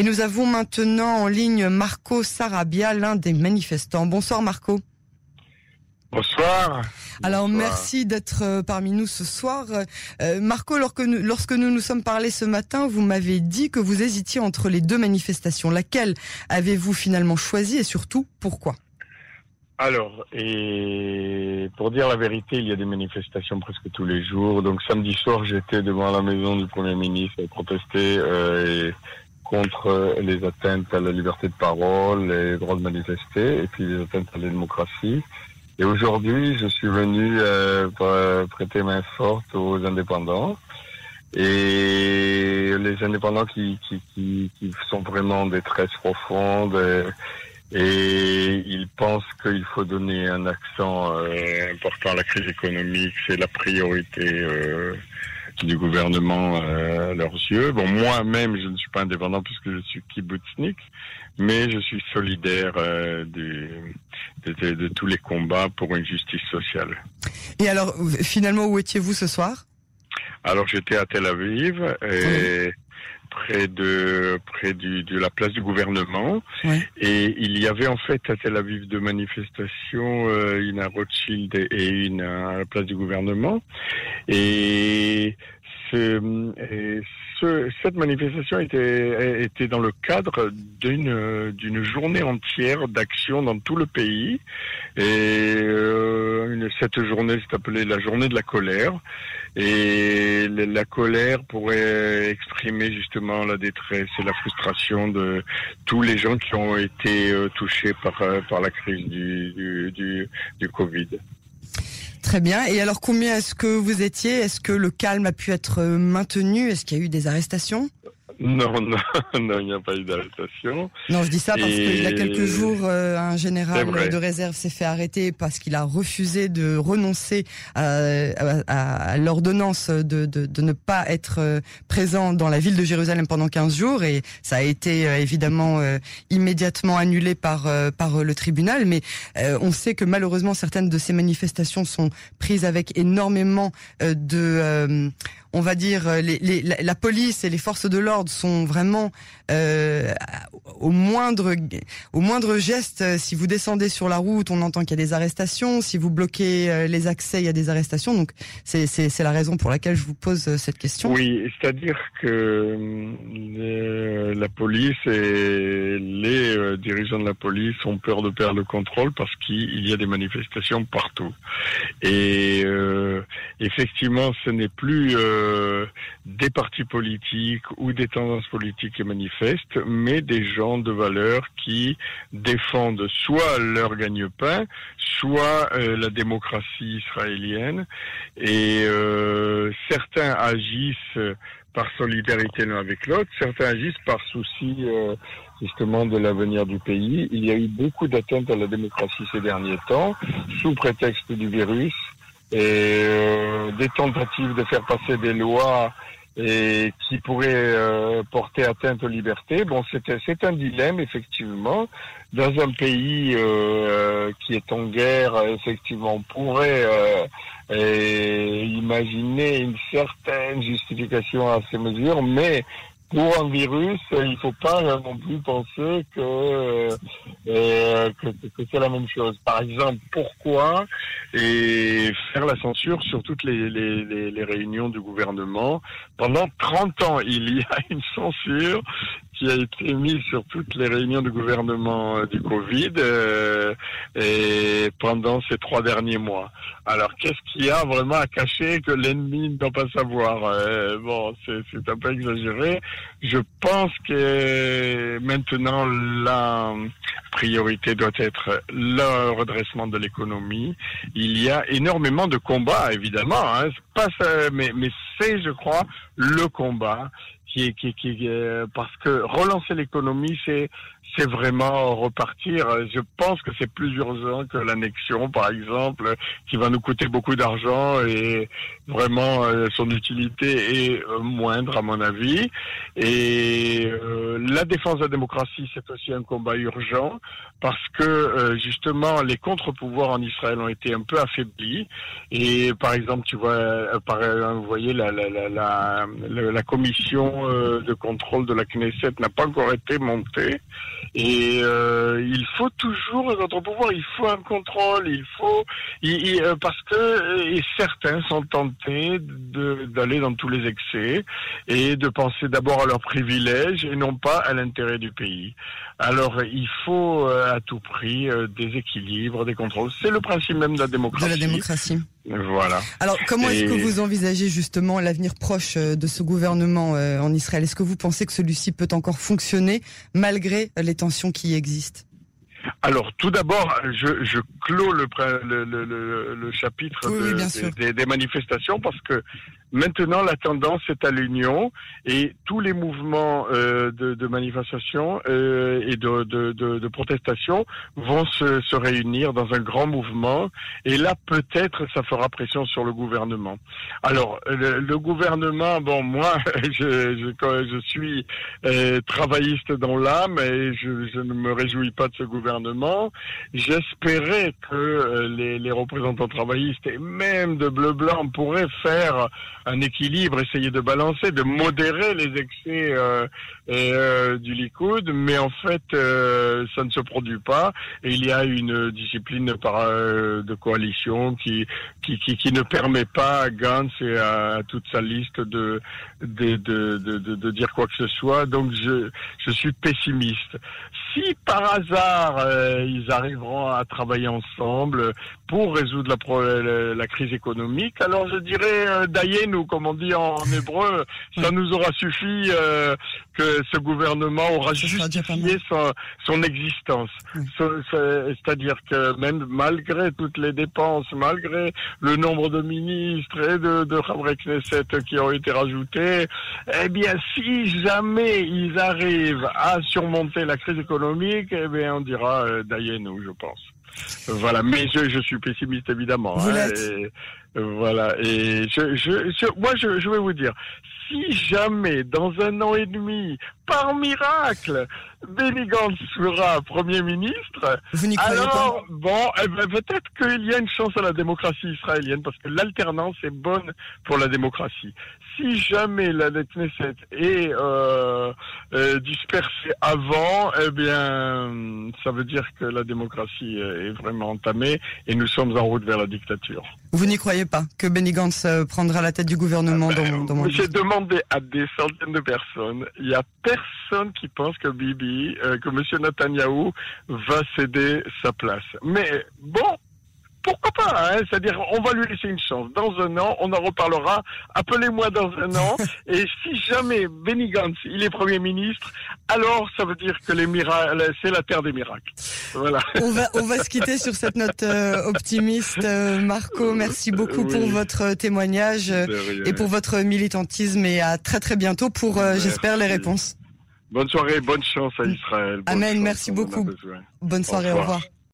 Et nous avons maintenant en ligne Marco Sarabia, l'un des manifestants. Bonsoir Marco. Bonsoir. Alors merci d'être euh, parmi nous ce soir. Euh, Marco, lorsque nous, lorsque nous nous sommes parlé ce matin, vous m'avez dit que vous hésitiez entre les deux manifestations. Laquelle avez-vous finalement choisi et surtout pourquoi? Alors, et pour dire la vérité, il y a des manifestations presque tous les jours. Donc samedi soir, j'étais devant la maison du Premier ministre et protester euh, contre les atteintes à la liberté de parole, les droits de manifester et puis les atteintes à la démocratie. Et aujourd'hui, je suis venu euh, euh, prêter main forte aux indépendants. Et les indépendants qui, qui, qui, qui sont vraiment en détresse profonde et, et ils pensent qu'il faut donner un accent euh, important à la crise économique, c'est la priorité euh, du gouvernement euh, à leurs yeux. Bon, moi-même, je ne suis pas indépendant puisque je suis kibbutznik, mais je suis solidaire euh, de, de, de, tous les combats pour une justice sociale. Et alors, finalement, où étiez-vous ce soir? Alors, j'étais à Tel Aviv. Et... près de près du, de la place du gouvernement oui. et il y avait en fait à Tel Aviv deux manifestations euh, une à Rothschild et une à la place du gouvernement et, et ce, cette manifestation était, était dans le cadre d'une d'une journée entière d'action dans tout le pays. Et euh, cette journée s'est appelée la journée de la colère. Et la colère pourrait exprimer justement la détresse et la frustration de tous les gens qui ont été euh, touchés par, par la crise du, du, du Covid. Très bien. Et alors, combien est-ce que vous étiez? Est-ce que le calme a pu être maintenu? Est-ce qu'il y a eu des arrestations? Non, non, non, il n'y a pas eu d'arrestation. Non, je dis ça parce qu'il y a quelques jours, euh, un général de réserve s'est fait arrêter parce qu'il a refusé de renoncer à, à, à l'ordonnance de, de, de, ne pas être euh, présent dans la ville de Jérusalem pendant 15 jours et ça a été euh, évidemment euh, immédiatement annulé par, euh, par le tribunal. Mais on sait que malheureusement certaines de ces manifestations sont prises avec énormément de on va dire, les, les, la, la, police et les forces de l'ordre sont vraiment euh, au moindre au moindre geste. Si vous descendez sur la route, on entend qu'il y a des arrestations. Si vous bloquez euh, les accès, il y a des arrestations. Donc c'est c'est la raison pour laquelle je vous pose cette question. Oui, c'est-à-dire que la police et les euh, dirigeants de la police ont peur de perdre le contrôle parce qu'il y a des manifestations partout. Et euh, effectivement, ce n'est plus euh, des partis politiques ou des tendances politiques qui manifestent, mais des gens de valeur qui défendent soit leur gagne-pain, soit euh, la démocratie israélienne. Et euh, certains agissent par solidarité l'un avec l'autre, certains agissent par souci euh, justement de l'avenir du pays. Il y a eu beaucoup d'atteintes à la démocratie ces derniers temps, sous prétexte du virus et euh, des tentatives de faire passer des lois et qui pourraient euh, porter atteinte aux libertés. Bon, c'est un dilemme, effectivement. Dans un pays euh, qui est en guerre, effectivement, on pourrait euh, imaginer une certaine justification à ces mesures, mais pour un virus, il ne faut pas non plus penser que, euh, que, que c'est la même chose. Par exemple, pourquoi faire la censure sur toutes les, réunions du gouvernement Pendant 30 ans, il y a une censure qui a été mise sur toutes les réunions du gouvernement du Covid euh, et pendant ces trois derniers mois. Alors, qu'est-ce qu'il y a vraiment à cacher que l'ennemi ne doit pas savoir? Euh, Bon, c'est un peu exagéré. Je pense que maintenant, la priorité doit être le redressement de l'économie. Il y a énormément de combats, évidemment, hein, mais c'est, je crois, le combat qui, qui, qui, parce que relancer l'économie, c'est c'est vraiment repartir. Je pense que c'est plus urgent que l'annexion, par exemple, qui va nous coûter beaucoup d'argent et vraiment euh, son utilité est euh, moindre, à mon avis. Et euh, la défense de la démocratie, c'est aussi un combat urgent parce que euh, justement, les contre-pouvoirs en Israël ont été un peu affaiblis. Et par exemple, tu vois, par, vous voyez la, la, la, la, la commission euh, de contrôle de la Knesset n'a pas encore été montée. Et euh, il faut toujours notre pouvoir, il faut un contrôle, il faut parce que certains sont tentés d'aller dans tous les excès et de penser d'abord à leurs privilèges et non pas à l'intérêt du pays. Alors il faut à tout prix des équilibres, des contrôles. C'est le principe même de la démocratie. De la démocratie. Voilà. Alors, comment est-ce que vous envisagez justement l'avenir proche euh, de ce gouvernement euh, en Israël? Est-ce que vous pensez que celui-ci peut encore fonctionner malgré les tensions qui existent? Alors, tout d'abord, je, je clôt le, le, le, le chapitre des, des, manifestations parce que Maintenant, la tendance est à l'union et tous les mouvements euh, de, de, manifestation euh, et de, de, de, protestation vont se, se, réunir dans un grand mouvement. Et là, peut-être, ça fera pression sur le gouvernement. Alors, le, gouvernement, bon, moi, je, je, je suis euh, travailliste dans l'âme et je, je, ne me réjouis pas de ce gouvernement. J'espérais que euh, les, les représentants travaillistes et même de bleu-blanc pourraient faire un équilibre, essayer de balancer, de modérer les excès euh, euh, du Likoud, mais en fait, euh, ça ne se produit pas. Et il y a une discipline par, de coalition qui, qui, qui, qui, ne permet pas à Gantz et à, toute sa liste de de, de, de, de, dire quoi que ce soit. Donc, je, je suis pessimiste. Si par hasard, ils arriveront à travailler ensemble pour résoudre la, la, crise économique, alors je dirais, d'ailleurs, nous, comme on dit en, hébreu, ça nous aura suffi euh, que ce gouvernement aura justifié son, son, existence. C'est-à-dire que même malgré toutes les dépenses, malgré le nombre de ministres et de, de Knesset qui ont été rajoutés, eh bien, si jamais ils arrivent à surmonter la crise économique, eh bien, on dira euh, nous, je pense. Voilà, mais je, je suis pessimiste évidemment. Hein, voilà, et je, je, moi je, je vais vous dire, si jamais dans un an et demi, par miracle, Benny Gantz sera Premier ministre, alors bon, eh ben, peut-être qu'il y a une chance à la démocratie israélienne parce que l'alternance est bonne pour la démocratie. Si jamais la Knesset est euh, euh, dispersée avant, eh bien, ça veut dire que la démocratie est vraiment entamée et nous sommes en route vers la dictature. Vous n'y croyez pas que Benny Gantz euh, prendra la tête du gouvernement ah ben, dans, dans J'ai demandé à des centaines de personnes. Il y a personne qui pense que Bibi, euh, que Monsieur Netanyahou va céder sa place. Mais bon, pourquoi pas hein C'est-à-dire, on va lui laisser une chance. Dans un an, on en reparlera. Appelez-moi dans un an. et si jamais Benny Gantz, il est Premier ministre, alors ça veut dire que les miracles, c'est la terre des miracles. Voilà. On va, on va se quitter sur cette note euh, optimiste. Euh, Marco, merci beaucoup pour votre témoignage et pour votre militantisme et à très très bientôt pour, j'espère, les réponses. Bonne soirée, bonne chance à Israël. Amen, merci beaucoup. Bonne soirée, au revoir.